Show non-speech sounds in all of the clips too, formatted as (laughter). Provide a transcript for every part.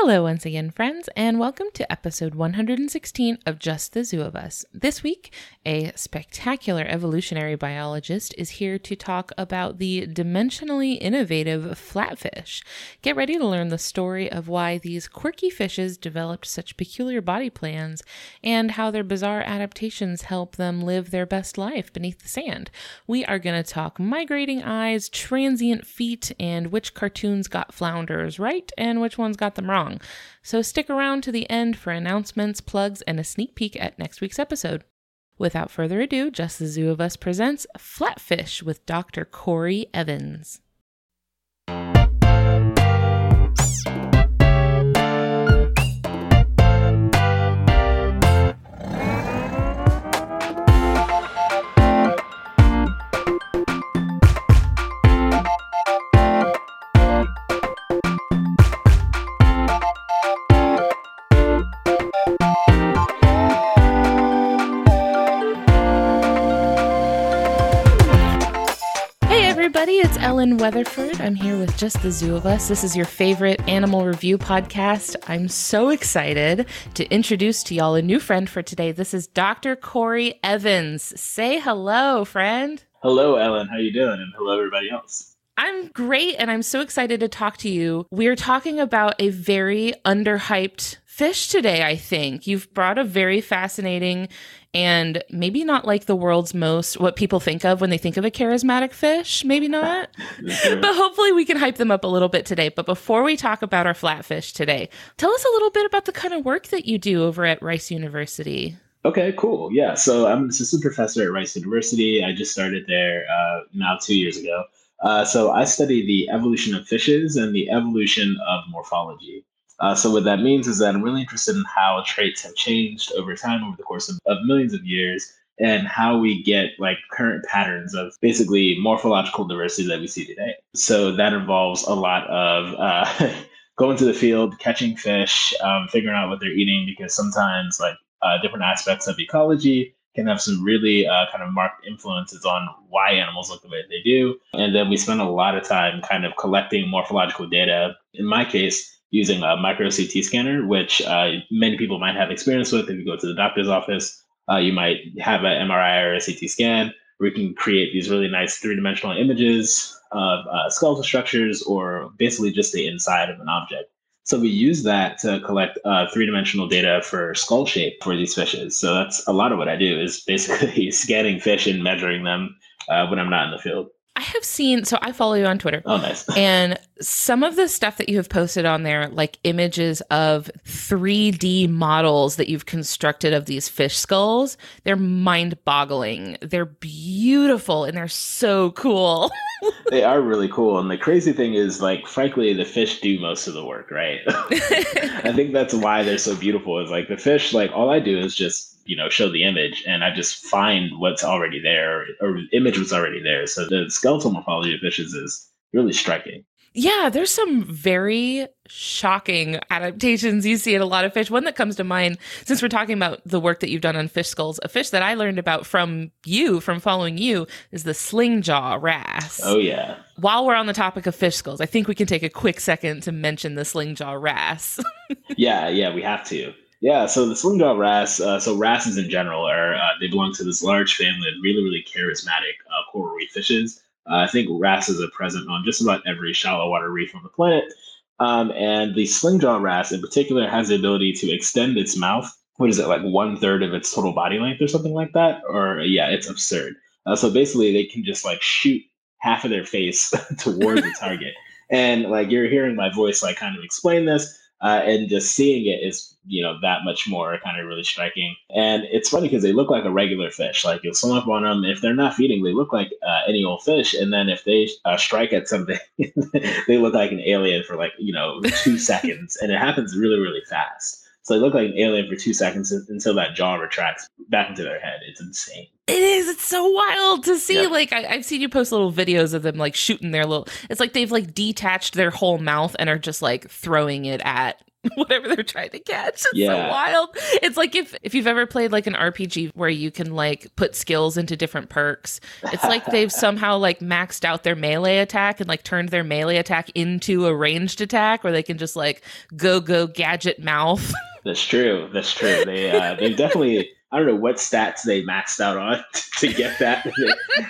Hello, once again, friends, and welcome to episode 116 of Just the Zoo of Us. This week, a spectacular evolutionary biologist is here to talk about the dimensionally innovative flatfish. Get ready to learn the story of why these quirky fishes developed such peculiar body plans and how their bizarre adaptations help them live their best life beneath the sand. We are going to talk migrating eyes, transient feet, and which cartoons got flounders right and which ones got them wrong. So stick around to the end for announcements, plugs, and a sneak peek at next week's episode. Without further ado, Just the Zoo of Us presents Flatfish with Dr. Kory Evans. Ellen Weatherford. I'm here with just the zoo of us. This is your favorite animal review podcast. I'm so excited to introduce to y'all a new friend for today. This is Dr. Kory Evans. Say hello, friend. Hello, Ellen. How you doing? And hello, everybody else. I'm great, and I'm so excited to talk to you. We are talking about a very underhyped fish today, I think. You've brought a very fascinating and maybe not like the world's most what people think of when they think of a charismatic fish, maybe not. (laughs) but hopefully we can hype them up a little bit today. But before we talk about our flatfish today, tell us a little bit about the kind of work that you do over at Rice University. Okay, cool. Yeah, so I'm an assistant professor at Rice University. I just started there uh, now two years ago. Uh, so I study the evolution of fishes and the evolution of morphology. Uh, so what that means is that I'm really interested in how traits have changed over time, over the course of, of millions of years, and how we get like current patterns of basically morphological diversity that we see today. So that involves a lot of uh, (laughs) going to the field, catching fish, um, figuring out what they're eating, because sometimes like uh, different aspects of ecology can have some really uh, kind of marked influences on why animals look the way they do. And then we spend a lot of time kind of collecting morphological data. In my case, using a micro CT scanner, which uh, many people might have experience with. If you go to the doctor's office, uh, you might have an MRI or a CT scan where you can create these really nice three dimensional images of uh, skeletal structures or basically just the inside of an object. So we use that to collect uh, three dimensional data for skull shape for these fishes. So that's a lot of what I do is basically (laughs) scanning fish and measuring them uh, when I'm not in the field. I have seen, so I follow you on Twitter. Oh, nice. (laughs) and some of the stuff that you have posted on there, like images of 3D models that you've constructed of these fish skulls, they're mind boggling. They're beautiful and they're so cool. (laughs) they are really cool. And the crazy thing is, like, frankly, the fish do most of the work, right? (laughs) I think that's why they're so beautiful. Is like the fish, like, all I do is just you know show the image and i just find what's already there or image was already there so the skeletal morphology of fishes is really striking yeah, there's some very shocking adaptations you see in a lot of fish. One that comes to mind, since we're talking about the work that you've done on fish skulls, a fish that I learned about from you, from following you, is the sling jaw wrasse. Oh, yeah. While we're on the topic of fish skulls, I think we can take a quick second to mention the sling jaw wrasse. (laughs) yeah, yeah, we have to. Yeah, so the sling jaw wrasse, uh, so wrasses in general are uh, they belong to this large family of really, really charismatic uh, coral reef fishes. Uh, I think wrasses are present on just about every shallow water reef on the planet. Um, and the sling jaw wrasse in particular has the ability to extend its mouth. What is it, like one third of its total body length or something like that? Or yeah, it's absurd. Uh, so basically, they can just like shoot half of their face (laughs) towards the target. And like you're hearing my voice like kind of explain this uh, and just seeing it is you know that much more kind of really striking. And it's funny because they look like a regular fish. Like you'll swim up on them if they're not feeding they look like uh, any old fish. And then if they uh, strike at something (laughs) they look like an alien for like you know two (laughs) seconds. And it happens really really fast so they look like an alien for two seconds until that jaw retracts back into their head. It's insane. It is. It's so wild to see. Like I, have seen you post little videos of them like shooting their little. It's like they've like detached their whole mouth and are just like throwing it at (laughs) whatever they're trying to catch. It's Yeah. so wild. It's like if if you've ever played like an RPG where you can like put skills into different perks. It's like they've (laughs) somehow like maxed out their melee attack and like turned their melee attack into a ranged attack where they can just like go go gadget mouth. (laughs) That's true. That's true. They uh, they definitely. I don't know what stats they maxed out on (laughs) to get that,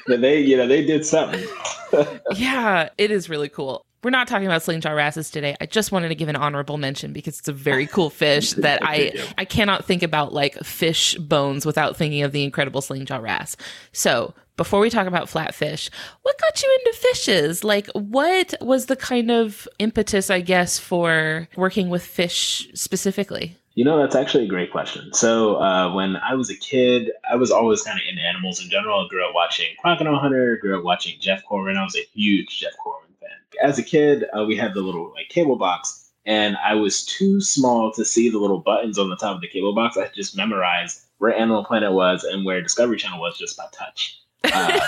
but they you know they did something. (laughs) yeah, it is really cool. We're not talking about slingshot wrasses today. I just wanted to give an honorable mention because it's a very cool fish (laughs) that I I cannot think about like fish bones without thinking of the incredible slingshot wrasse. So before we talk about flatfish, what got you into fishes? Like, what was the kind of impetus, I guess, for working with fish specifically? You know, that's actually a great question. So, uh, when I was a kid, I was always kind of into animals in general. I grew up watching Crocodile Hunter, grew up watching Jeff Corwin. I was a huge Jeff Corwin fan. As a kid, uh, we had the little like cable box, and I was too small to see the little buttons on the top of the cable box. I just memorized where Animal Planet was and where Discovery Channel was just by touch. (laughs) Uh,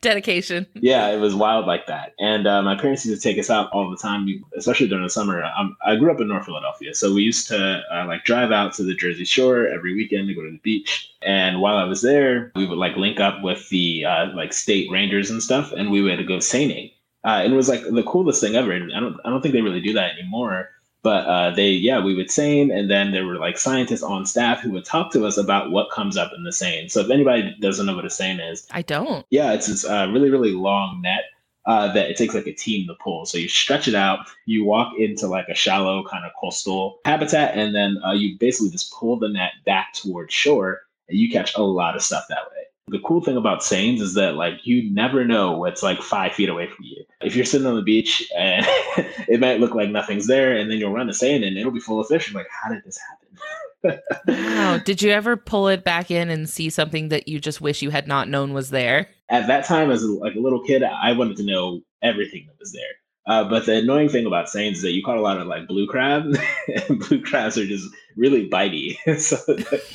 Dedication. yeah, it was wild like that. And uh, my parents used to take us out all the time, especially during the summer. Um, I grew up in North Philadelphia, so we used to uh, like drive out to the Jersey Shore every weekend to go to the beach. And while I was there, we would like link up with the uh, like state rangers and stuff, and we would go seining. Uh, and it was like the coolest thing ever. And I don't, I don't think they really do that anymore. But uh, they, yeah, we would seine, and then there were like scientists on staff who would talk to us about what comes up in the seine. So if anybody doesn't know what a seine is, I don't. yeah, it's this uh, really, really long net uh, that it takes like a team to pull. So you stretch it out, you walk into like a shallow kind of coastal habitat, and then uh, you basically just pull the net back towards shore, and you catch a lot of stuff that way. The cool thing about seines is that like you never know what's like five feet away from you. If you're sitting on the beach and (laughs) it might look like nothing's there, and then you'll run the seine and it'll be full of fish. You're like, how did this happen? Wow. (laughs) Did you ever pull it back in and see something that you just wish you had not known was there? at that time as a, like a little kid i wanted to know everything that was there uh, but the annoying thing about seines is that you caught a lot of like blue crab (laughs) and blue crabs are just really bitey. (laughs) So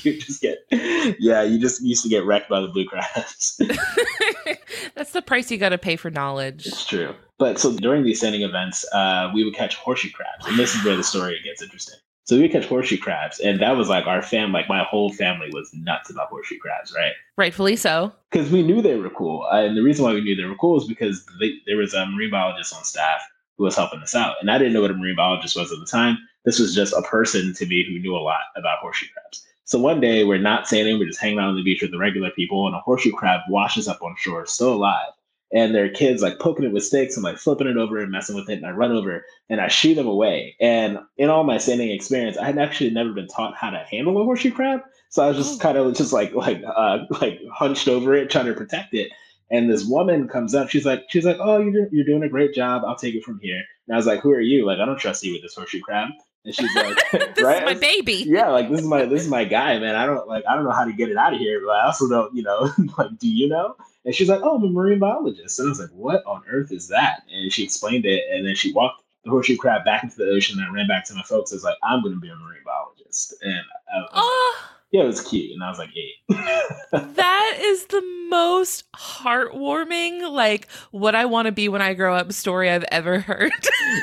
you just get yeah you just used to get wrecked by the blue crabs. (laughs) That's the price you got to pay for knowledge. it's true. But so during these seining events uh, we would catch horseshoe crabs and this is where the story gets interesting so we would catch horseshoe crabs and that was like our fam like my whole family was nuts about horseshoe crabs right Rightfully so. because we knew they were cool. Uh, and the reason why we knew they were cool is because they, there was a marine biologist on staff who was helping us out. And I didn't know what a marine biologist was at the time. This was just a person to me who knew a lot about horseshoe crabs. So one day we're not seining, we're just hanging out on the beach with the regular people, and a horseshoe crab washes up on shore, still alive. And their kids like poking it with sticks and like flipping it over and messing with it. And I run over and I shoot them away. And in all my standing experience, I had actually never been taught how to handle a horseshoe crab. So I was just Oh. kind of just like like uh like hunched over it, trying to protect it. And this woman comes up. She's like, she's like, oh, you're you're doing a great job. I'll take it from here. And I was like, who are you? Like, I don't trust you with this horseshoe crab. And she's like, (laughs) This right? is my baby. yeah, like this is my this is my guy, man. I don't like I don't know how to get it out of here, but I also don't, you know, (laughs) like, do you know? And she's like, oh, I'm a marine biologist. And I was like, what on earth is that? And she explained it, and then she walked the horseshoe crab back into the ocean. And I ran back to my folks. I was like, I'm going to be a marine biologist, and I, I- Oh, yeah, it was cute. And I was like, eight. (laughs) that is the most heartwarming, like what I want to be when I grow up story I've ever heard.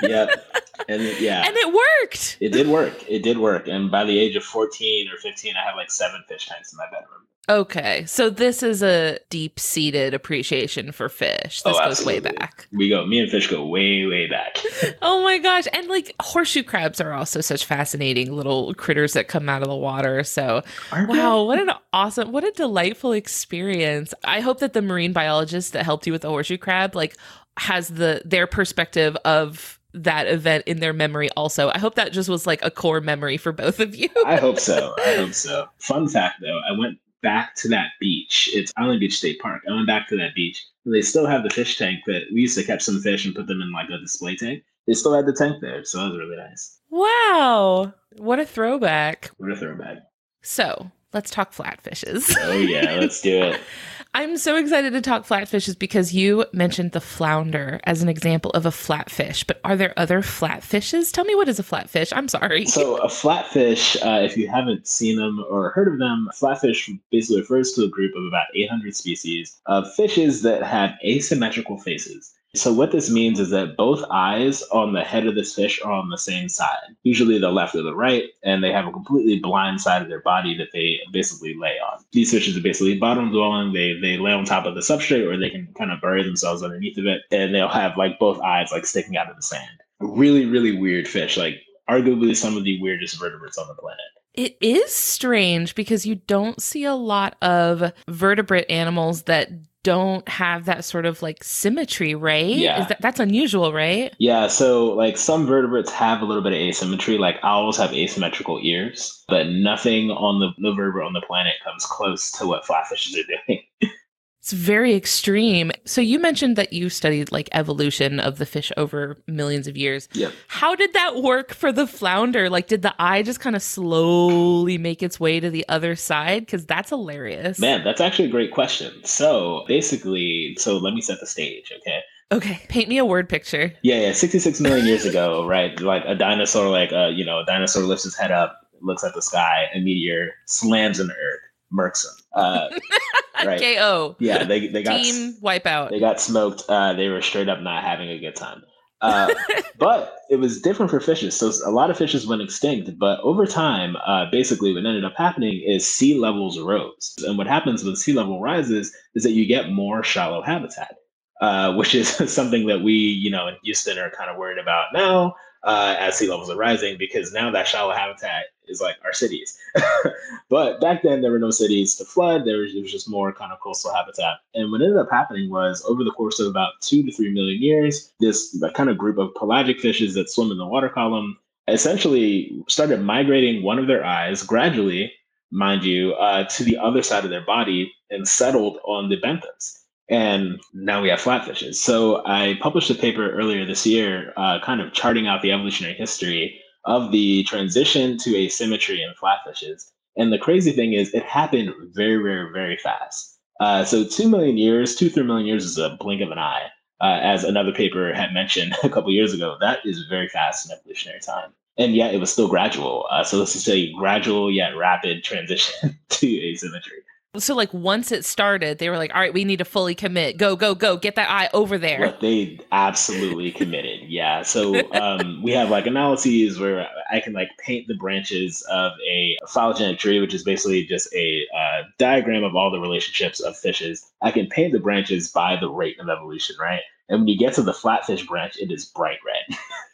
yeah, (laughs) and yeah, and it worked. it did work. It did work. And by the age of 14 or 15, I had like seven fish tanks in my bedroom. Okay, so this is a deep seated appreciation for fish. This Oh, goes way back. We go. Me and fish go way, way back. (laughs) Oh my gosh. And like horseshoe crabs are also such fascinating little critters that come out of the water. So, wow, what an awesome, what a delightful experience. I hope that the marine biologist that helped you with the horseshoe crab like has the their perspective of that event in their memory also. I hope that just was like a core memory for both of you. I hope so. (laughs) I hope so. Fun fact though, I went back to that beach. It's Island Beach State Park. I went back to that beach. And they still have the fish tank that we used to catch some fish and put them in like a display tank. They still had the tank there, so that was really nice. Wow. What a throwback. What a throwback. So, let's talk flatfishes. Oh yeah, let's do it. (laughs) I'm so excited to talk flatfishes because you mentioned the flounder as an example of a flatfish. But are there other flatfishes? Tell me what is a flatfish? I'm sorry. So a flatfish, uh, if you haven't seen them or heard of them, flatfish basically refers to a group of about 800 species of fishes that have asymmetrical faces. So what this means is that both eyes on the head of this fish are on the same side, usually the left or the right, and they have a completely blind side of their body that they basically lay on. These fishes are basically bottom dwelling. They they lay on top of the substrate or they can kind of bury themselves underneath of it, and they'll have like both eyes like sticking out of the sand. Really, really weird fish. Like arguably some of the weirdest vertebrates on the planet. It is strange because you don't see a lot of vertebrate animals that don't have that sort of like symmetry, right? Yeah. That, that's unusual, right? Yeah, so like some vertebrates have a little bit of asymmetry, like owls have asymmetrical ears, but nothing on the, the vertebrate on the planet comes close to what flatfishes are doing. (laughs) It's very extreme. So you mentioned that you studied like evolution of the fish over millions of years. Yep. How did that work for the flounder? Like did the eye just kind of slowly make its way to the other side cuz that's hilarious. Man, that's actually a great question. So, basically, so let me set the stage, okay? Okay, paint me a word picture. Yeah, yeah, 66 million years ago, (laughs) right? Like a dinosaur like uh, you know, a dinosaur lifts his head up, looks at the sky, a meteor slams into earth, murks him. Uh, (laughs) (laughs) right. KO. Yeah, they they got Team wipeout. they got smoked. Uh, they were straight up not having a good time. Uh, (laughs) but it was different for fishes. So a lot of fishes went extinct. But over time, uh, basically, what ended up happening is sea levels rose. And what happens when sea level rises is that you get more shallow habitat, uh, which is (laughs) something that we, you know, in Houston are kind of worried about now uh, as sea levels are rising because now that shallow habitat is like our cities. (laughs) but back then, there were no cities to flood. There was, was just more kind of coastal habitat. And what ended up happening was over the course of about two to three million years, this kind of group of pelagic fishes that swim in the water column essentially started migrating one of their eyes gradually, mind you, uh, to the other side of their body and settled on the benthos and now we have flatfishes. So I published a paper earlier this year, uh, kind of charting out the evolutionary history of the transition to asymmetry in flatfishes. And the crazy thing is, it happened very, very, very fast. Uh, so two million years, two three million years is a blink of an eye. Uh, as another paper had mentioned (laughs) a couple years ago, that is very fast in evolutionary time. And yet it was still gradual. Uh, so this is a gradual yet rapid transition (laughs) to asymmetry. So like once it started, they were like, "All right, we need to fully commit. Go, go, go! Get that eye over there." They absolutely committed, yeah. So um, we have like analyses where I can like paint the branches of a phylogenetic tree, which is basically just a uh, diagram of all the relationships of fishes. I can paint the branches by the rate of evolution, right? And when you get to the flatfish branch, it is bright red. (laughs)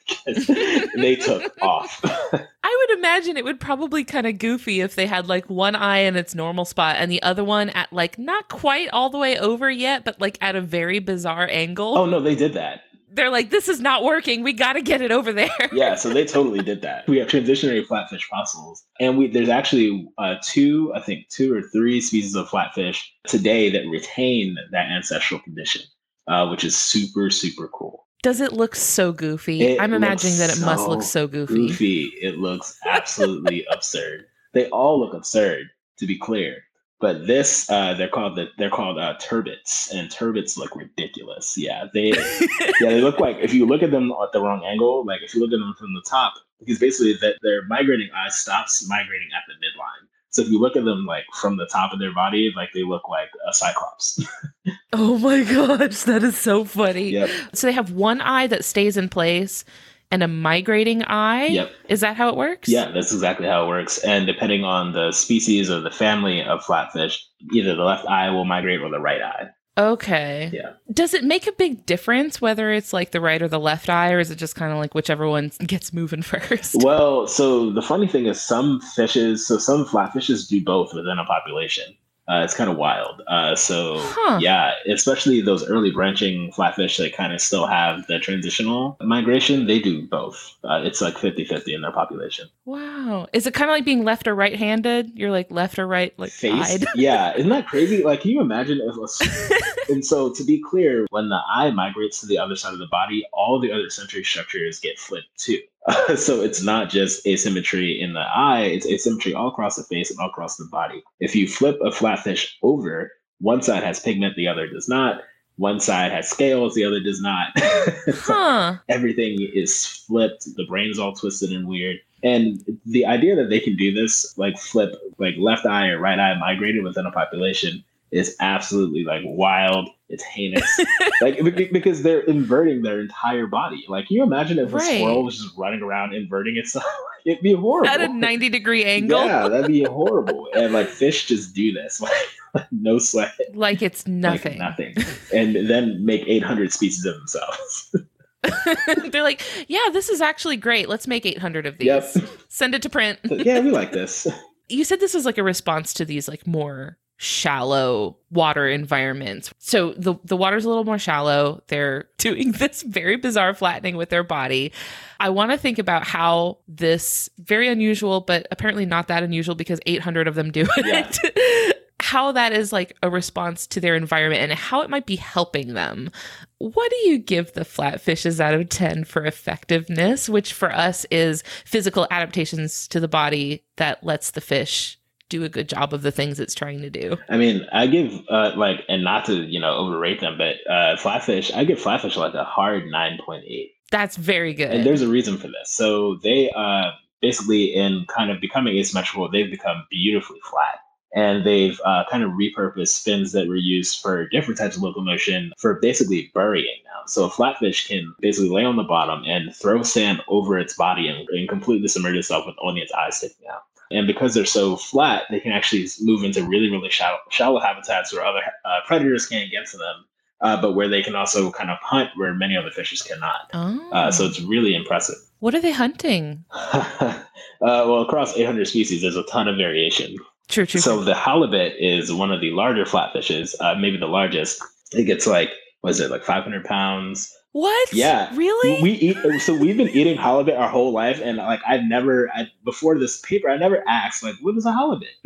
they took off. (laughs) I would imagine it would probably kind of goofy if they had like one eye in its normal spot and the other one at like not quite all the way over yet, but like at a very bizarre angle. Oh no, they did that. They're like, this is not working. We got to get it over there. (laughs) yeah, so they totally did that. We have transitionary flatfish fossils, and we there's actually uh, two, I think, two or three species of flatfish today that retain that ancestral condition, uh, which is super super cool. Does it look so goofy? It I'm imagining that it looks must look so goofy. Goofy. It looks absolutely (laughs) absurd. They all look absurd, to be clear. But this, uh, they're called the, they're called uh, turbots, and turbots look ridiculous. Yeah, they (laughs) yeah they look like if you look at them at the wrong angle, like if you look at them from the top, because basically that their migrating eye stops migrating at the midline. So if you look at them like from the top of their body, like they look like a cyclops. (laughs) (laughs) Oh my gosh, that is so funny. yep. So they have one eye that stays in place and a migrating eye. Yep. Is that how it works? Yeah, that's exactly how it works. And depending on the species or the family of flatfish, either the left eye will migrate or the right eye. Okay. Yeah. Does it make a big difference whether it's like the right or the left eye, or is it just kind of like whichever one (laughs) gets moving first? Well, so the funny thing is, some fishes, so some flatfishes do both within a population. Uh, it's kind of wild. Uh, so Huh. yeah, especially those early branching flatfish that kind of still have the transitional migration, they do both. Uh, it's like 50-50 in their population. Wow. Is it kind of like being left or right handed? You're like left or right, like Face, side? (laughs) yeah, isn't that crazy? Like, can you imagine if a (laughs) and so to be clear, when the eye migrates to the other side of the body, all the other sensory structures get flipped too. (laughs) so it's not just asymmetry in the eye, it's asymmetry all across the face and all across the body. If you flip a flatfish over, one side has pigment, the other does not. One side has scales, the other does not. So (laughs) Huh. everything is flipped, the brain's all twisted and weird. And the idea that they can do this, like flip like left eye or right eye migrated within a population, is absolutely like wild. It's heinous, (laughs) like because they're inverting their entire body. Like, can you imagine if right. a squirrel was just running around inverting itself? (laughs) It'd be horrible at a ninety degree angle. Yeah, that'd be horrible. and like fish just do this, (laughs) like no sweat, like it's nothing, like nothing, and then make eight hundred species of themselves. They're like, yeah, this is actually great. Let's make 800 of these. Yep. Send it to print. yeah, we like this. You said this is like a response to these like more shallow water environments. So the the water's a little more shallow. They're (laughs) doing this very bizarre flattening with their body. I want to think about how this very unusual but apparently not that unusual because 800 of them do it. Yeah. (laughs) how that is like a response to their environment and how it might be helping them. What do you give the flatfishes out of 10 for effectiveness, which for us is physical adaptations to the body that lets the fish do a good job of the things it's trying to do. I mean, I give uh, like, and not to you know overrate them, but uh, flatfish, I give flatfish like a hard nine point eight. That's very good. And there's a reason for this. So they uh, basically, in kind of becoming asymmetrical, they've become beautifully flat. And they've uh, kind of repurposed fins that were used for different types of locomotion for basically burying now. So a flatfish can basically lay on the bottom and throw sand over its body and, and completely submerge itself with only its eyes sticking out. And because they're so flat, they can actually move into really, really shallow, shallow habitats where other uh, predators can't get to them, uh, but where they can also kind of hunt where many other fishes cannot. Oh. Uh, so it's really impressive. What are they hunting? (laughs) Uh, well, across 800 species, there's a ton of variation. True, true. So the halibut is one of the larger flatfishes, uh, maybe the largest. It gets like, was it like 500 pounds? What? Yeah. Really? We eat. So we've been eating halibut our whole life, and like I've never, I, before this paper, I never asked like, what is a halibut? (laughs)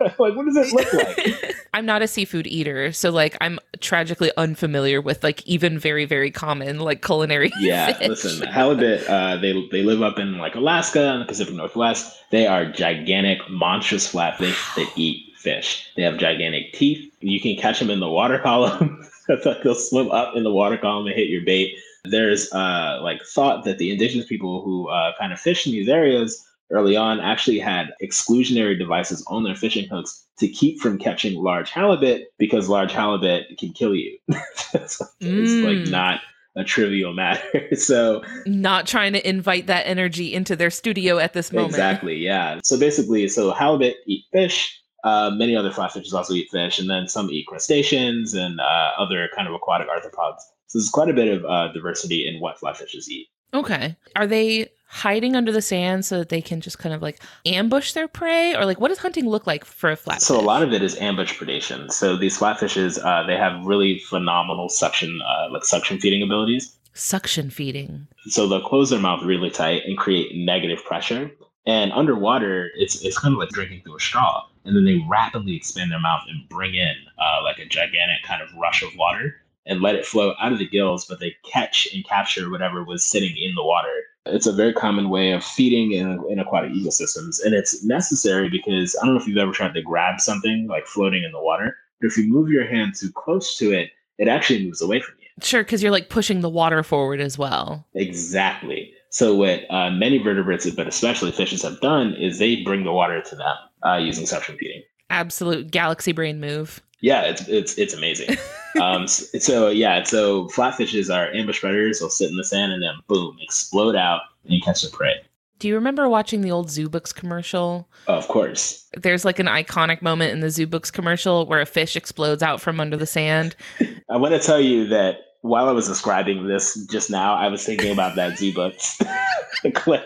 like, what does it look like? (laughs) I'm not a seafood eater, so like I'm tragically unfamiliar with like even very very common like culinary. Yeah, (laughs) fish. listen, halibut. Uh, they they live up in like Alaska and the Pacific Northwest. They are gigantic, monstrous flatfish that eat fish. They have gigantic teeth. You can catch them in the water column. (laughs) they'll swim up in the water column and hit your bait. There's uh, like thought that the indigenous people who uh, kind of fish in these areas early on actually had exclusionary devices on their fishing hooks to keep from catching large halibut because large halibut can kill you. (laughs) it's, mm. like not a trivial matter. (laughs) so not trying to invite that energy into their studio at this moment. Exactly. Yeah. So basically, so halibut eat fish. Uh, many other flatfishes also eat fish, and then some eat crustaceans and uh, other kind of aquatic arthropods. So there's quite a bit of uh, diversity in what flatfishes eat. Okay. Are they hiding under the sand so that they can just kind of like ambush their prey, or like what does hunting look like for a flatfish? So a lot of it is ambush predation. So these flatfishes, uh, they have really phenomenal suction, uh, like suction feeding abilities. Suction feeding. So they'll close their mouth really tight and create negative pressure. And underwater, it's it's kind of like drinking through a straw and then they rapidly expand their mouth and bring in uh, like a gigantic kind of rush of water and let it flow out of the gills, but they catch and capture whatever was sitting in the water. It's a very common way of feeding in, in aquatic ecosystems, and it's necessary because I don't know if you've ever tried to grab something like floating in the water, but if you move your hand too close to it, it actually moves away from you. Sure, because you're like pushing the water forward as well. Exactly. So what uh, many vertebrates, but especially fishes, have done is they bring the water to them uh, using feeding. Absolute galaxy brain move. Yeah, it's it's it's amazing. (laughs) um, so, so, yeah, so flatfishes are ambush predators. They'll sit in the sand and then boom, explode out and catch their prey. Do you remember watching the old Zoo Books commercial? Oh, of course. There's like an iconic moment in the Zoo Books commercial where a fish explodes out from under the sand. (laughs) I want to tell you that while I was describing this just now, I was thinking about that Zoo Books (laughs) (laughs) I'm,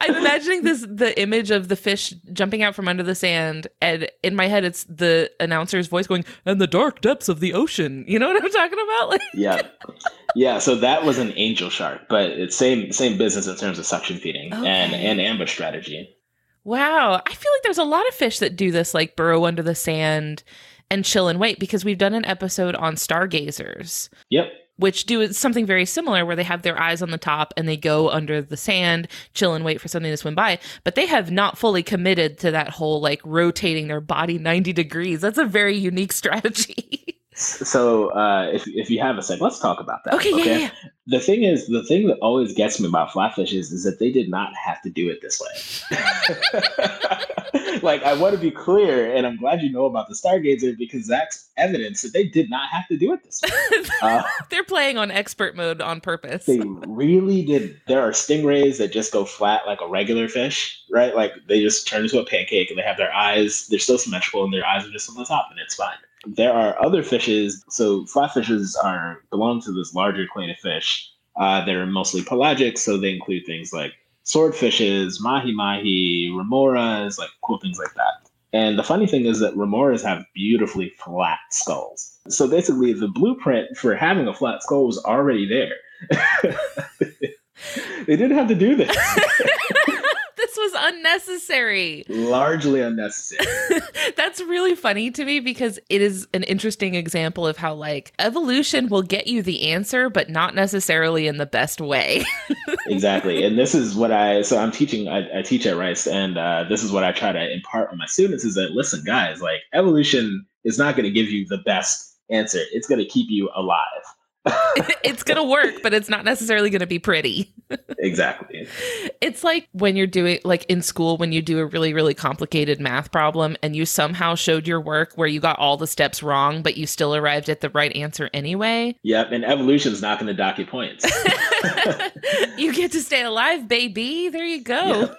I'm imagining this the image of the fish jumping out from under the sand, and in my head, it's the announcer's voice going, "And the dark depths of the ocean." You know what I'm talking about? (laughs) Like, yeah, yeah. So that was an angel shark, but it's same same business in terms of suction feeding okay. and and ambush strategy. Wow, I feel like there's a lot of fish that do this, like burrow under the sand and chill and wait because we've done an episode on stargazers. Yep. Which do something very similar where they have their eyes on the top and they go under the sand, chill and wait for something to swim by. But they have not fully committed to that whole like rotating their body 90 degrees. That's a very unique (laughs) strategy. So uh, if if you have a sec, let's talk about that. Okay, okay? Yeah, yeah. The thing is, the thing that always gets me about flatfishes is that they did not have to do it this way. (laughs) like I want to be clear, and I'm glad you know about the Stargazer because that's evidence that they did not have to do it this way. (laughs) Uh, They're playing on expert mode on purpose. They really did. There are stingrays that just go flat like a regular fish, right? Like they just turn into a pancake, and they have their eyes. They're still symmetrical, and their eyes are just on the top, and it's fine. There are other fishes. So flatfishes are belong to this larger clade of fish. Uh, they're mostly pelagic, so they include things like swordfishes, mahi mahi, remoras, like cool things like that. And the funny thing is that remoras have beautifully flat skulls. So basically, the blueprint for having a flat skull was already there. (laughs) they didn't have to do this. (laughs) unnecessary. Largely unnecessary. (laughs) That's really funny to me because it is an interesting example of how like evolution will get you the answer, but not necessarily in the best way. (laughs) exactly. And this is what I so I'm teaching I, I teach at Rice and uh, this is what I try to impart on my students is that listen, guys, like evolution is not going to give you the best answer. It's going to keep you alive. (laughs) it's going to work, but it's not necessarily going to be pretty. exactly. It's like when you're doing, like in school, when you do a really, really complicated math problem and you somehow showed your work where you got all the steps wrong, but you still arrived at the right answer anyway. Yep. And evolution's not going to dock you points. (laughs) you get to stay alive, baby. There you go. Yep.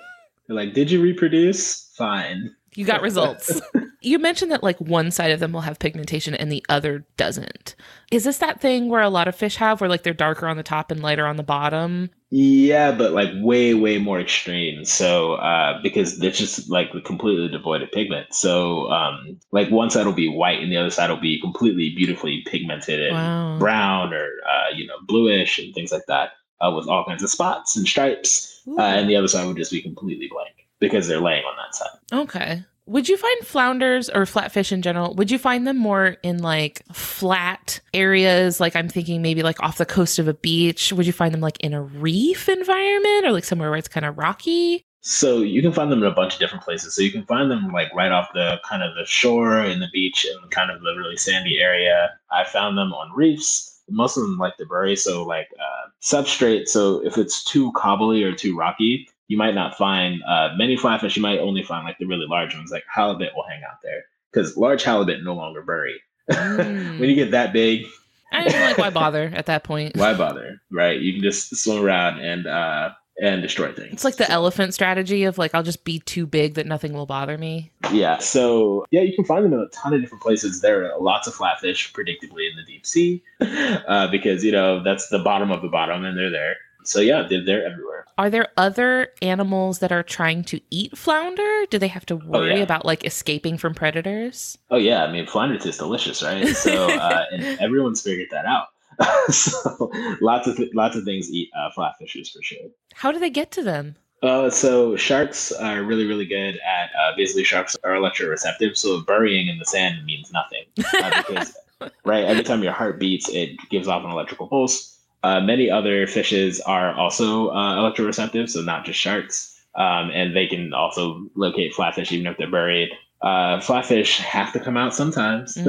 like, did you reproduce? Fine. You got results. (laughs) you mentioned that like one side of them will have pigmentation and the other doesn't. Is this that thing where a lot of fish have where like they're darker on the top and lighter on the bottom? Yeah, but like way, way more extreme. So uh because they're just like completely devoid of pigment. So um like one side will be white and the other side will be completely beautifully pigmented and wow. brown or uh, you know, bluish and things like that. Uh, with all kinds of spots and stripes. Uh, and the other side would just be completely blank because they're laying on that side. Okay. Would you find flounders or flatfish in general? Would you find them more in like flat areas? Like I'm thinking maybe like off the coast of a beach. Would you find them like in a reef environment or like somewhere where it's kind of rocky? So you can find them in a bunch of different places. So you can find them like right off the kind of the shore in the beach and kind of the really sandy area. I found them on reefs. Most of them like to bury, so like uh, substrate. So if it's too cobbly or too rocky, you might not find uh, many flatfish. You might only find like the really large ones, like halibut will hang out there because large halibut no longer bury. Mm. (laughs) when you get that big, I mean, like why bother at that point? (laughs) Why bother, right? You can just swim around and uh, and destroy things. It's like the elephant strategy of like I'll just be too big that nothing will bother me. Yeah. So yeah, you can find them in a ton of different places. There are lots of flatfish, predictably in the deep sea, (laughs) uh, because you know that's the bottom of the bottom, and they're there. So yeah, they're, they're everywhere. Are there other animals that are trying to eat flounder? Do they have to worry oh, yeah. about like escaping from predators? Oh yeah, I mean flounder tastes delicious, right? So uh, and (laughs) everyone's figured that out. (laughs) so lots of th- lots of things eat uh, flatfishes for sure. How do they get to them? Uh, so sharks are really, really good at uh, basically sharks are electroreceptive. So burying in the sand means nothing uh, because (laughs) right every time your heart beats, it gives off an electrical pulse. Uh, many other fishes are also uh, electroreceptive, so not just sharks. Um, and they can also locate flatfish even if they're buried. Uh, flatfish have to come out sometimes. (laughs)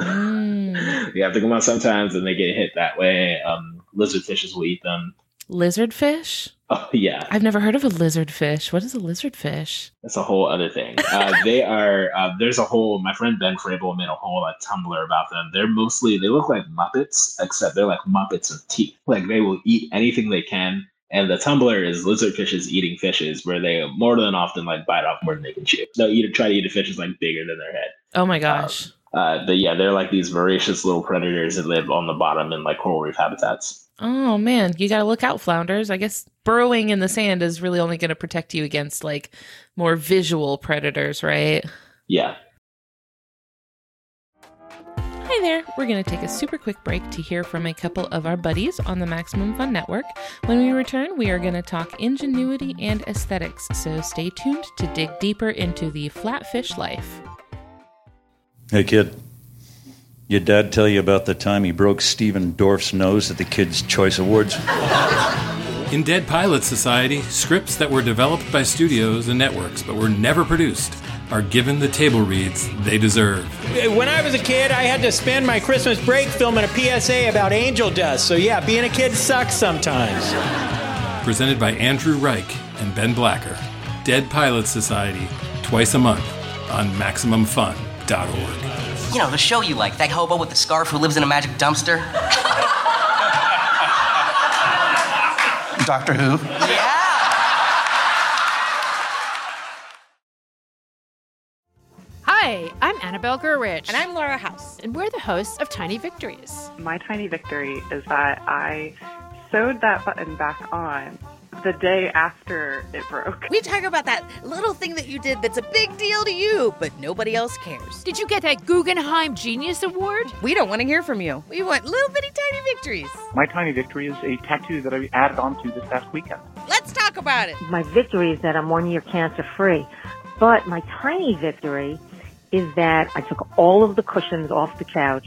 Mm. they have to come out sometimes, and they get hit that way. Um, lizard fishes will eat them. Lizard fish? Oh (laughs) yeah, I've never heard of a lizard fish. What is a lizard fish? That's a whole other thing. Uh, (laughs) they are. Uh, there's a whole. My friend Ben Frable made a whole like, Tumblr about them. They're mostly. They look like Muppets, except they're like Muppets with teeth. Like they will eat anything they can. And the Tumblr is lizard fishes eating fishes, where they more than often like bite off more than they can chew. They'll eat try to eat a fish that's like bigger than their head. Oh my gosh. Um, uh, but yeah, they're like these voracious little predators that live on the bottom in like coral reef habitats. Oh man, you got to look out, flounders. I guess burrowing in the sand is really only going to protect you against like more visual predators, right? Yeah. Hi there. We're going to take a super quick break to hear from a couple of our buddies on the Maximum Fun Network. When we return, we are going to talk ingenuity and aesthetics, so stay tuned to dig deeper into the flatfish life. Hey, kid. Your dad tell you about the time he broke Stephen Dorff's nose at the Kids' Choice Awards? In Dead Pilot Society, scripts that were developed by studios and networks but were never produced are given the table reads they deserve. When I was a kid, I had to spend my Christmas break filming a PSA about angel dust. So, yeah, being a kid sucks sometimes. Presented by Andrew Reich and Ben Blacker. Dead Pilot Society, twice a month on MaximumFun.org. You know, the show you like, that hobo with the scarf who lives in a magic dumpster. Doctor Who? Yeah. Hi, I'm Annabelle Gurwitch. And I'm Laura House. And we're the hosts of Tiny Victories. My tiny victory is that I sewed that button back on the day after it broke. We talk about that little thing that you did that's a big deal to you, but nobody else cares. Did you get that Guggenheim Genius Award? We don't want to hear from you. We want little bitty tiny victories. My tiny victory is a tattoo that I added on to this past weekend. Let's talk about it. My victory is that I'm one year cancer free. But my tiny victory is that I took all of the cushions off the couch,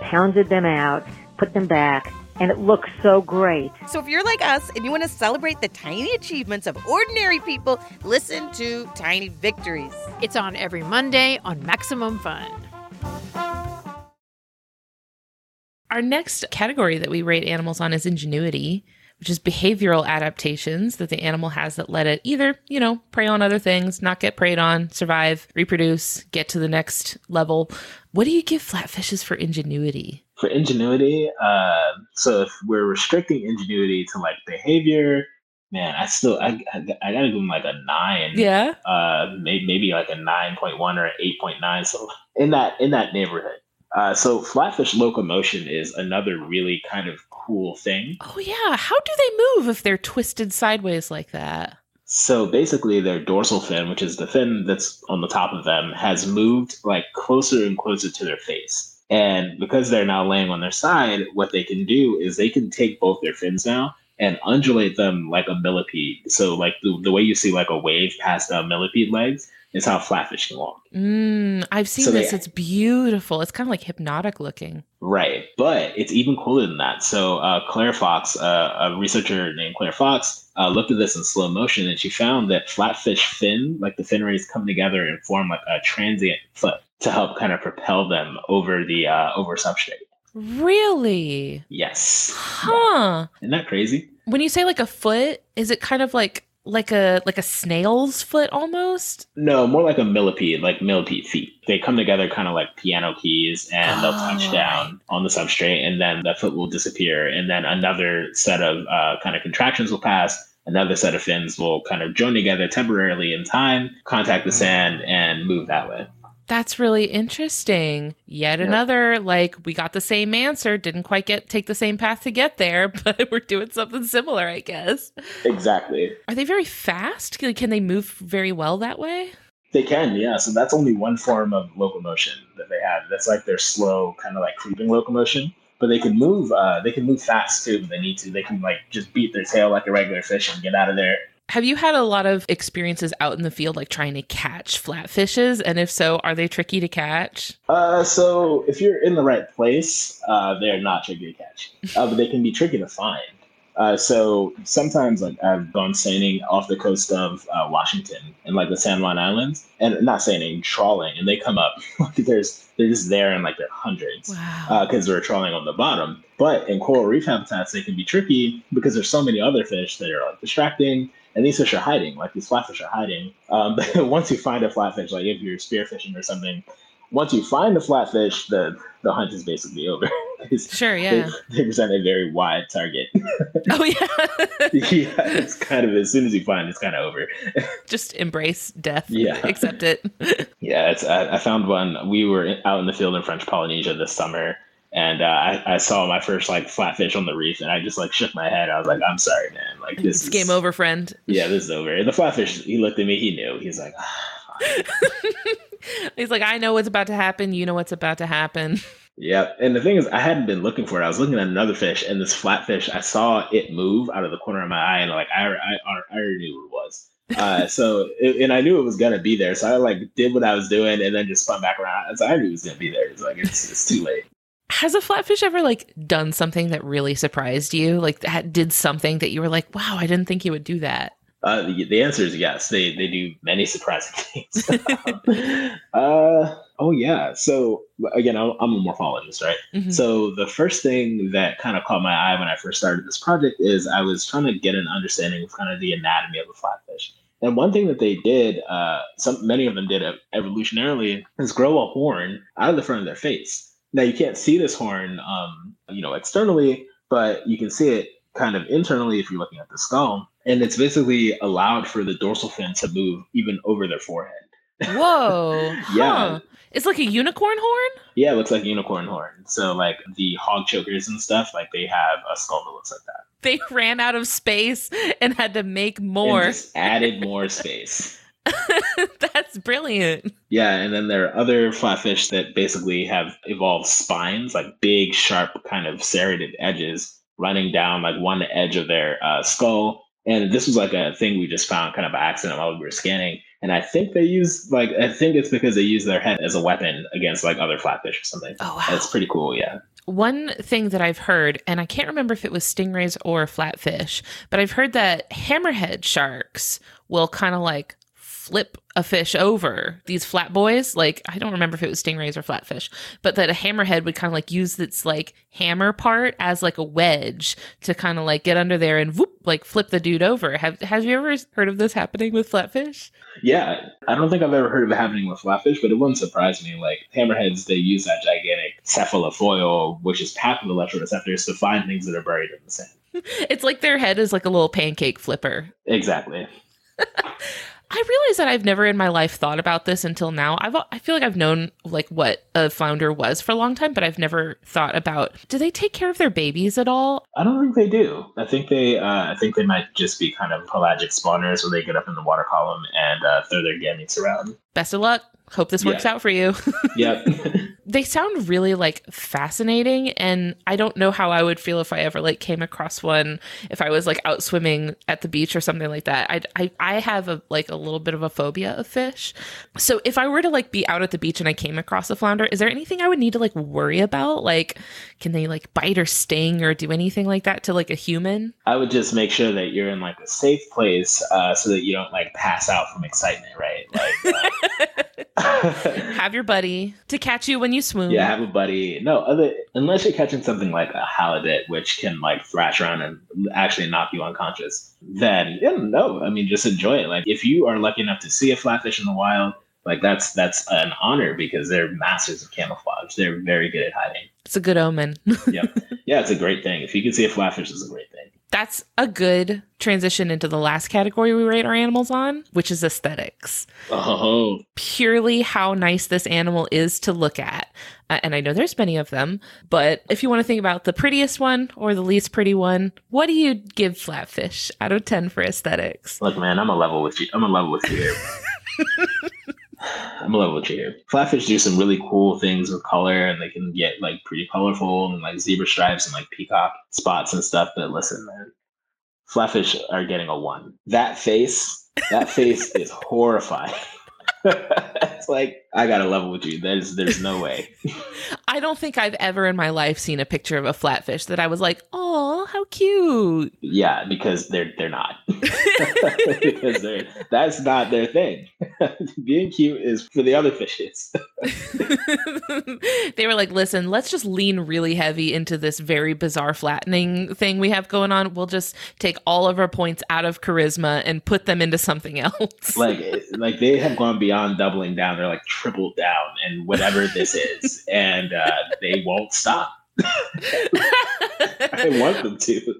pounded them out, put them back, and it looks so great. So if you're like us and you want to celebrate the tiny achievements of ordinary people, listen to Tiny Victories. It's on every Monday on Maximum Fun. Our next category that we rate animals on is ingenuity, which is behavioral adaptations that the animal has that let it either, you know, prey on other things, not get preyed on, survive, reproduce, get to the next level. What do you give flatfishes for ingenuity? For ingenuity, uh, so if we're restricting ingenuity to like behavior, man, I still I, I, I gotta give them like a nine. Yeah. Uh, maybe maybe like a nine point one or eight point nine. So in that in that neighborhood. Uh, so flatfish locomotion is another really kind of cool thing. Oh yeah, how do they move if they're twisted sideways like that? So basically, their dorsal fin, which is the fin that's on the top of them, has moved like closer and closer to their face. And because they're now laying on their side, what they can do is they can take both their fins now and undulate them like a millipede. So like the, the way you see like a wave past a millipede legs is how flatfish can walk. Mm, I've seen So this. they- it's beautiful. It's kind of like hypnotic looking. Right, but it's even cooler than that. So uh, Claire Fox, uh, a researcher named Claire Fox, uh, looked at this in slow motion, and she found that flatfish fin, like the fin rays, come together and form like a transient foot to help kind of propel them over the uh, over substrate. Really? Yes, Huh. isn't that crazy? When you say like a foot, is it kind of like like a like a snail's foot almost? No, more like a millipede, like millipede feet. They come together kind of like piano keys, and they'll touch Oh. down on the substrate, and then the foot will disappear, and then another set of uh, kind of contractions will pass. Another set of fins will kind of join together temporarily in time, contact the sand, and move that way. That's really interesting. Yet Yeah. another like we got the same answer, didn't quite get take the same path to get there, (laughs) but we're doing something similar, I guess. Exactly. Are they very fast? Can can they move very well that way? They can, yeah. So that's only one form of locomotion that they have. That's like their slow, kind of like creeping locomotion. But they can move. Uh, they can move fast too. If they need to. They can like just beat their tail like a regular fish and get out of there. Have you had a lot of experiences out in the field like trying to catch flatfishes? And if so, are they tricky to catch? Uh, so if you're in the right place, uh, they're not tricky to catch, uh, but they can be tricky to find. Uh, so sometimes, like I've gone seining off the coast of uh, Washington and like the San Juan Islands, and not seining, trawling, and they come up. (laughs) like there's they're just there in like their hundreds Wow. because we're trawling on the bottom. But in coral reef habitats, they can be tricky because there's so many other fish that are like distracting, and these fish are hiding. Like these flatfish are hiding. Um, (laughs) but once you find a flatfish, like if you're spearfishing or something, once you find the flatfish, the the hunt is basically over. (laughs) Sure, yeah. (laughs) they present a very wide target. oh yeah. yeah, it's kind of as soon as you find, it's kind of over. Just embrace death. Yeah. Accept it. Yeah, it's, I, I found one. We were out in the field in French Polynesia this summer, and uh, I, I saw my first like flatfish on the reef, and I just like shook my head. I was like, "I'm sorry, man. Like this it's is game over, friend. Yeah, this is over." And the flatfish, he looked at me. He knew. He's like, "Ah, (laughs) He's like, I know what's about to happen. You know what's about to happen. (laughs) "Yeah." And the thing is, I hadn't been looking for it. I was looking at another fish, and this flatfish, I saw it move out of the corner of my eye, and like I, I, I already knew what it was. Uh, (laughs) so, it, and I knew it was gonna be there. So I like did what I was doing, and then just spun back around. So I knew it was gonna be there. It's like it's, it's too late. Has a flatfish ever like done something that really surprised you? Like that did something that you were like, wow, I didn't think you would do that. Uh, the, the answer is yes. They they do many (laughs) surprising things. (laughs) uh, oh yeah. So again, I'm, I'm a morphologist, right? Mhm. So the first thing that kind of caught my eye when I first started this project is I was trying to get an understanding of kind of the anatomy of a flatfish. And one thing that they did, uh, some many of them did evolutionarily, is grow a horn out of the front of their face. Now you can't see this horn, um, you know, externally, but you can see it kind of internally if you're looking at the skull. And it's basically allowed for the dorsal fin to move even over their forehead. Whoa. (laughs) Yeah. Huh. It's like a unicorn horn? Yeah, it looks like a unicorn horn. So like the hog chokers and stuff, like they have a skull that looks like that. They ran out of space and had to make more. just added (laughs) more space. (laughs) That's brilliant. Yeah, and then there are other flatfish that basically have evolved spines, like big, sharp, kind of serrated edges running down like one edge of their uh, skull. And this was like a thing we just found kind of by accident while we were scanning. And I think they use like I think it's because they use their head as a weapon against like other flatfish or something. Oh wow. That's pretty cool, yeah. One thing that I've heard, and I can't remember if it was stingrays or flatfish, but I've heard that hammerhead sharks will kind of like flip a fish over. These flat boys, like I don't remember if it was stingrays or flatfish, but that a hammerhead would kind of like use its like hammer part as like a wedge to kind of like get under there and whoop, like flip the dude over. Have have you ever heard of this happening with flatfish? Yeah, I don't think I've ever heard of it happening with flatfish, but it wouldn't surprise me. Like hammerheads, they use that gigantic cephalofoil, which is packed with electroreceptors, to find things that are buried in the sand. (laughs) It's like their head is like a little pancake flipper. Exactly. (laughs) I realize that I've never in my life thought about this until now. I've I feel like I've known like what a flounder was for a long time, but I've never thought about do they take care of their babies at all? I don't think they do. I think they, uh, I think they might just be kind of pelagic spawners, where they get up in the water column and uh, throw their gametes around. Best of luck. Hope this works Yeah. out for you. (laughs) Yep. (laughs) they sound really like fascinating and I don't know how I would feel if I ever like came across one if I was like out swimming at the beach or something like that. I I, I have a like a little bit of a phobia of fish. So if I were to like be out at the beach and I came across a flounder, is there anything I would need to like worry about? Like can they like bite or sting or do anything like that to like a human? I would just make sure that you're in like a safe place, uh, so that you don't like pass out from excitement, right? Like, uh, (laughs) have your buddy to catch you when you swoon. yeah, have a buddy. No, other unless you're catching something like a halibut, which can like thrash around and actually knock you unconscious, then yeah, no. I mean, just enjoy it. Like if you are lucky enough to see a flatfish in the wild, like that's that's an honor because they're masters of camouflage. They're very good at hiding. It's a good omen. yeah, (laughs) Yeah, it's a great thing. If you can see a flatfish, it's a great thing. That's a good transition into the last category we rate our animals on, which is aesthetics. Oh, Purely how nice this animal is to look at. Uh, and I know there's many of them, but if you want to think about the prettiest one or the least pretty one, what do you give Flatfish out of 10 for aesthetics? look, man, I'm a level with you. I'm a level with you. (laughs) I'm a level with here. Flatfish do some really cool things with color, and they can get like pretty colorful and like zebra stripes and like peacock spots and stuff. But listen, man, flatfish are getting a one. That face, that face (laughs) is horrifying. (laughs) it's like I got to level with you. There's there's no way. (laughs) I don't think I've ever in my life seen a picture of a flatfish that I was like, oh, how cute. Yeah, because they're they're not. (laughs) because they're that's not their thing. (laughs) Being cute is for the other fishes. they were like, listen, let's just lean really heavy into this very bizarre flattening thing we have going on. We'll just take all of our points out of charisma and put them into something else. like like they have gone beyond doubling down. They're like tripled down and whatever this is, and uh, they won't stop. (laughs) I want them to.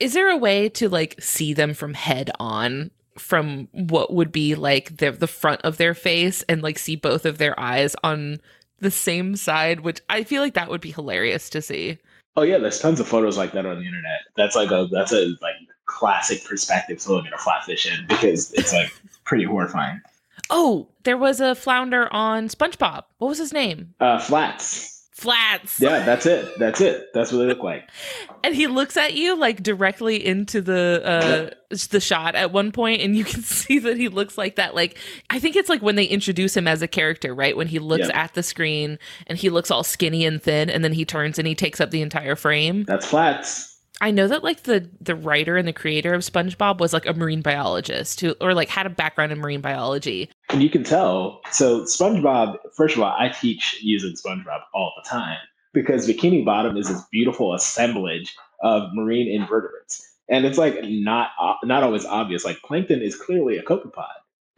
Is there a way to like see them from head on? From what would be like the the front of their face and like see both of their eyes on the same side, which I feel like that would be hilarious to see. Oh yeah, there's tons of photos like that on the internet. That's like a that's a like classic perspective to look at a flatfish in because it's like pretty horrifying. Oh, there was a flounder on SpongeBob. What was his name? Uh, flats. Flats. Yeah, that's it. That's it. That's what they look like. (laughs) And he looks at you like directly into the uh the shot at one point and you can (laughs) see that he looks like that like I think it's like when they introduce him as a character, right? When he looks Yeah. at the screen and he looks all skinny and thin and then he turns and he takes up the entire frame. That's flats. I know that like the the writer and the creator of SpongeBob was like a marine biologist who or like had a background in marine biology. And you can tell. So SpongeBob, first of all, I teach using SpongeBob all the time because Bikini Bottom is this beautiful assemblage of marine invertebrates. And it's like not not always obvious. Like plankton is clearly a copepod.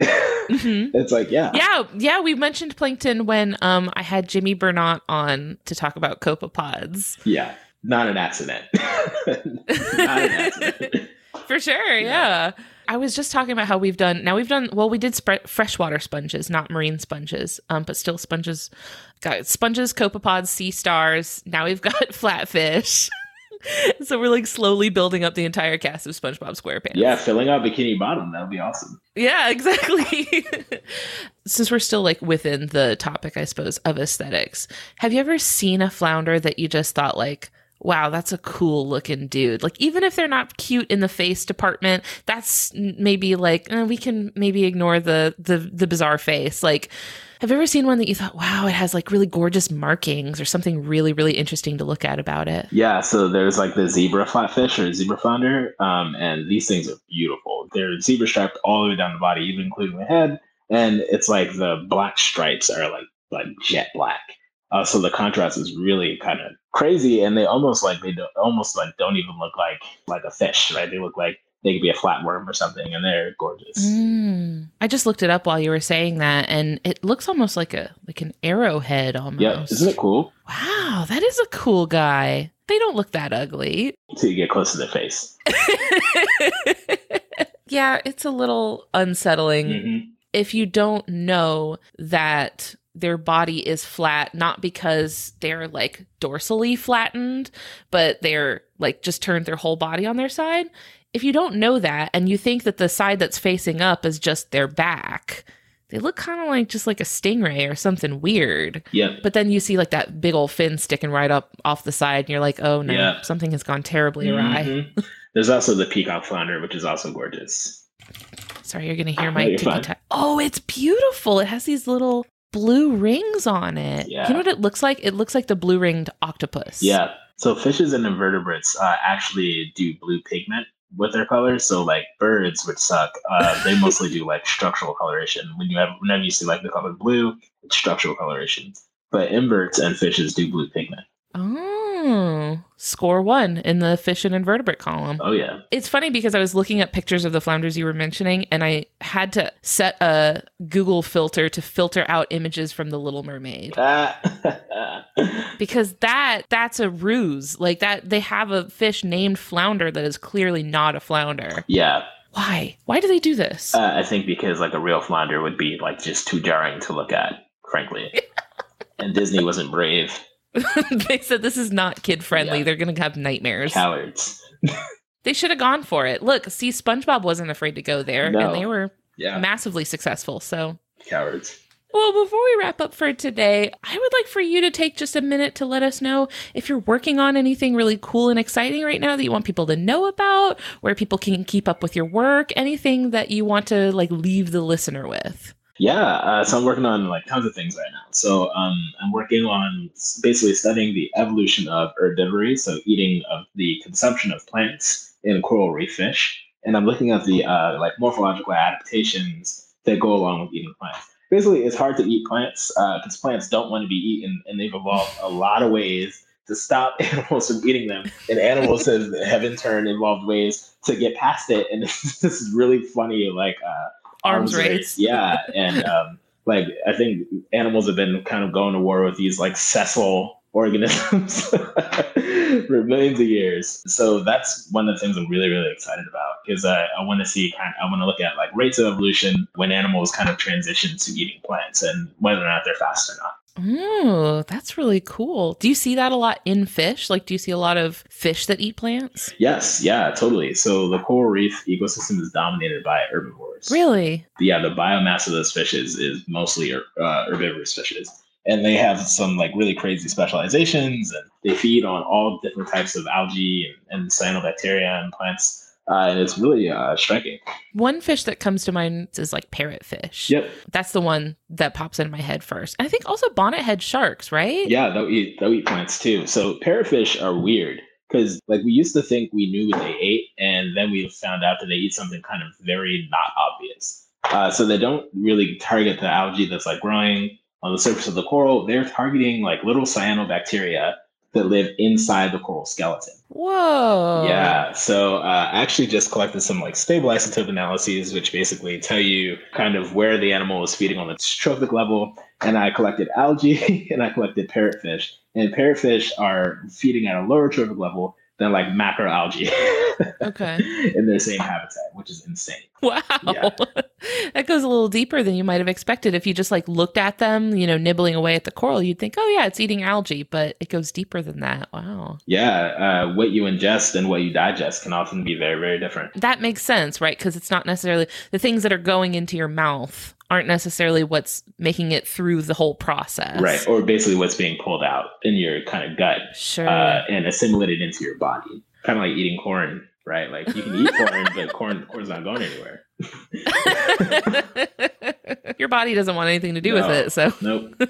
(laughs) Mhm. It's like, yeah. Yeah, yeah, we mentioned plankton when um I had Jimmy Burnott on to talk about copepods. Yeah. Not an accident. (laughs) not an accident. (laughs) For sure, yeah. I was just talking about how we've done now we've done well we did sp- freshwater sponges, not marine sponges, um but still sponges got sponges, copepods, sea stars. Now we've got (laughs) flatfish. so we're like slowly building up the entire cast of SpongeBob SquarePants. Yeah, filling out Bikini Bottom, that would be awesome. Yeah, exactly. Since we're still like within the topic, I suppose, of aesthetics, have you ever seen a flounder that you just thought like, wow, that's a cool looking dude? Like, even if they're not cute in the face department, that's maybe like eh, we can maybe ignore the the the bizarre face. Like, have you ever seen one that you thought, wow, it has like really gorgeous markings or something really really interesting to look at about it? Yeah, so there's like the zebra flatfish or zebra flounder, um, and these things are beautiful. They're zebra striped all the way down the body, even including the head, and it's like the black stripes are like like jet black. Uh, so the contrast is really kind of crazy, and they almost like they don't, almost like don't even look like like a fish, right? They look like they could be a flatworm or something, and they're gorgeous. Mm. I just looked it up while you were saying that, and it looks almost like a like an arrowhead almost. Yeah, isn't it cool? Wow, that is a cool guy. They don't look that ugly. Until you get close to their face. (laughs) Yeah, it's a little unsettling Mhm. if you don't know that their body is flat, not because they're like dorsally flattened, but they're like just turned their whole body on their side. If you don't know that and you think that the side that's facing up is just their back, they look kind of like just like a stingray or something weird. Yep. But then you see like that big old fin sticking right up off the side, and you're like, oh no, Yeah. something has gone terribly awry. Mhm. (laughs) There's also the peacock flounder, which is also gorgeous. Sorry, you're gonna hear (laughs) my you're ticky tack. Oh, it's beautiful. It has these little blue rings on it. Yeah. You know what it looks like? It looks like the blue ringed octopus. Yeah. So fishes and invertebrates uh, actually do blue pigment with their colors. So like birds, which suck, uh, they (laughs) mostly do like structural coloration. When you have whenever you see like the color blue, it's structural coloration. But inverts and fishes do blue pigment. Oh, score one in the fish and invertebrate column. Oh yeah. It's funny because I was looking at pictures of the flounders you were mentioning, and I had to set a Google filter to filter out images from The Little Mermaid. (laughs) because that that's a ruse. Like that they have a fish named flounder that is clearly not a flounder. yeah. Why? Why do they do this? Uh, I think because like a real flounder would be like just too jarring to look at, frankly. (laughs) and Disney wasn't brave. (laughs) they said this is not kid friendly. They're going to have nightmares. Cowards. (laughs) They should have gone for it. Look, see, SpongeBob wasn't afraid to go there, No. and they were Yeah. massively successful. So, Cowards. well, before we wrap up for today, I would like for you to take just a minute to let us know if you're working on anything really cool and exciting right now that you want people to know about, where people can keep up with your work, anything that you want to like leave the listener with. Yeah, uh, so I'm working on like tons of things right now. So um, I'm working on basically studying the evolution of herbivory, so eating of the consumption of plants in coral reef fish, and I'm looking at the uh, like morphological adaptations that go along with eating plants. Basically, it's hard to eat plants because plants don't want to be eaten, and they've evolved a lot of ways to stop (laughs) animals from eating them, and animals have, have in turn evolved ways to get past it. And (laughs) this is really funny, like. Uh, Arms race. Yeah, and (laughs) um, like I think animals have been kind of going to war with these like sessile organisms (laughs) for millions of years. So that's one of the things I'm really really excited about because I, I want to see kind I want to look at like rates of evolution when animals kind of transition to eating plants and whether or not they're fast or not. Oh, that's really cool. Do you see that a lot in fish? Like, do you see a lot of fish that eat plants? Yes, yeah, totally. So the coral reef ecosystem is dominated by herbivores. Really? yeah, the biomass of those fishes is mostly uh, herbivorous fishes. And they have some like really crazy specializations and they feed on all different types of algae and, and cyanobacteria and plants. Uh, and it's really uh, striking. One fish that comes to mind is like parrotfish. Yep. That's the one that pops into my head first. I think also bonnethead sharks, right? Yeah, they'll eat they'll eat plants too. So parrotfish are weird because like we used to think we knew what they ate, and then we found out that they eat something kind of very not obvious. Uh, so they don't really target the algae that's like growing on the surface of the coral. They're targeting like little cyanobacteria that live inside the coral skeleton. Whoa. Yeah. So uh, I actually just collected some like stable isotope analyses, which basically tell you kind of where the animal is feeding on its trophic level. And I collected algae (laughs) and I collected parrotfish. And parrotfish are feeding at a lower trophic level than like macroalgae (laughs) Okay. in their same habitat, which is insane. (laughs) Wow. Yeah. that goes a little deeper than you might have expected. If you just like looked at them, you know, nibbling away at the coral, you'd think, oh, yeah, it's eating algae, but it goes deeper than that. Wow. Yeah. Uh, what you ingest and what you digest can often be very, very different. That makes sense, right? Because it's not necessarily the things that are going into your mouth aren't necessarily what's making it through the whole process. Right. Or basically what's being pulled out in your kind of gut Sure. uh, and assimilated into your body. Kind of like eating corn, right? Like you can eat corn, but corn corn's not going anywhere. (laughs) your body doesn't want anything to do with it. So Nope. (laughs)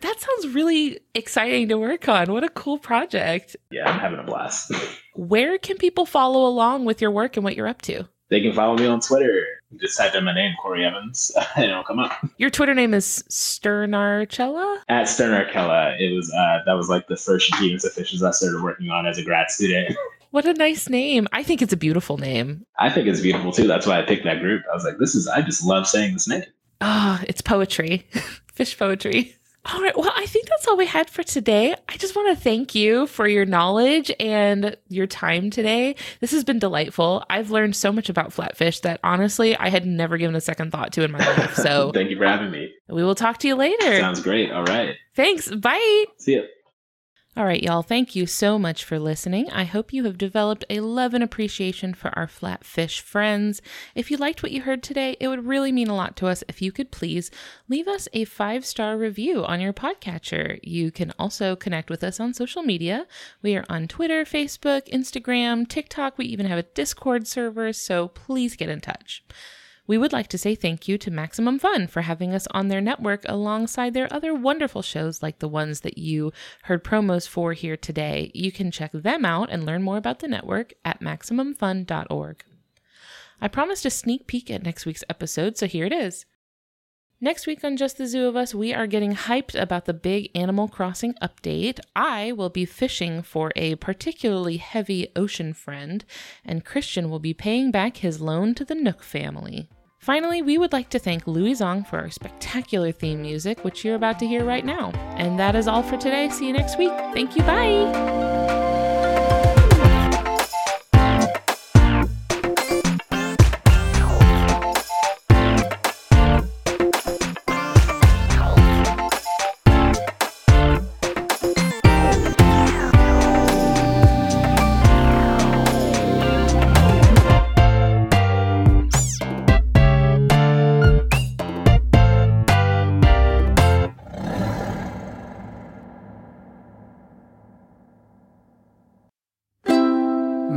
that sounds really exciting to work on. What a cool project. Yeah, I'm having a blast. Where can people follow along with your work and what you're up to? They can follow me on Twitter. Just type in my name, Kory Evans, (laughs) and it'll come up. Your Twitter name is Sternarchella? At Sternarchella, it was uh, that was like the first genus of fishes I started working on as a grad student. What a nice name. I think it's a beautiful name. I think it's beautiful too. That's why I picked that group. I was like, this is I just love saying this name. Ah, it's poetry, (laughs) fish poetry. All right. Well, I think that's all we had for today. I just want to thank you for your knowledge and your time today. This has been delightful. I've learned so much about flatfish that honestly I had never given a second thought to in my life. So (laughs) Thank you for having me. we will talk to you later. Sounds great. All right. Thanks. Bye. See ya. All right, y'all. Thank you so much for listening. I hope you have developed a love and appreciation for our flatfish friends. If you liked what you heard today, it would really mean a lot to us if you could please leave us a five star review on your podcatcher. You can also connect with us on social media. We are on Twitter, Facebook, Instagram, TikTok. We even have a Discord server, so please get in touch. We would like to say thank you to Maximum Fun for having us on their network alongside their other wonderful shows like the ones that you heard promos for here today. You can check them out and learn more about the network at MaximumFun.org. I promised a sneak peek at next week's episode, so here it is. Next week on Just the Zoo of Us, we are getting hyped about the big Animal Crossing update. I will be fishing for a particularly heavy ocean friend, and Christian will be paying back his loan to the Nook family. Finally, we would like to thank Louis Zong for our spectacular theme music, which you're about to hear right now. And that is all for today. See you next week. Thank you. Bye.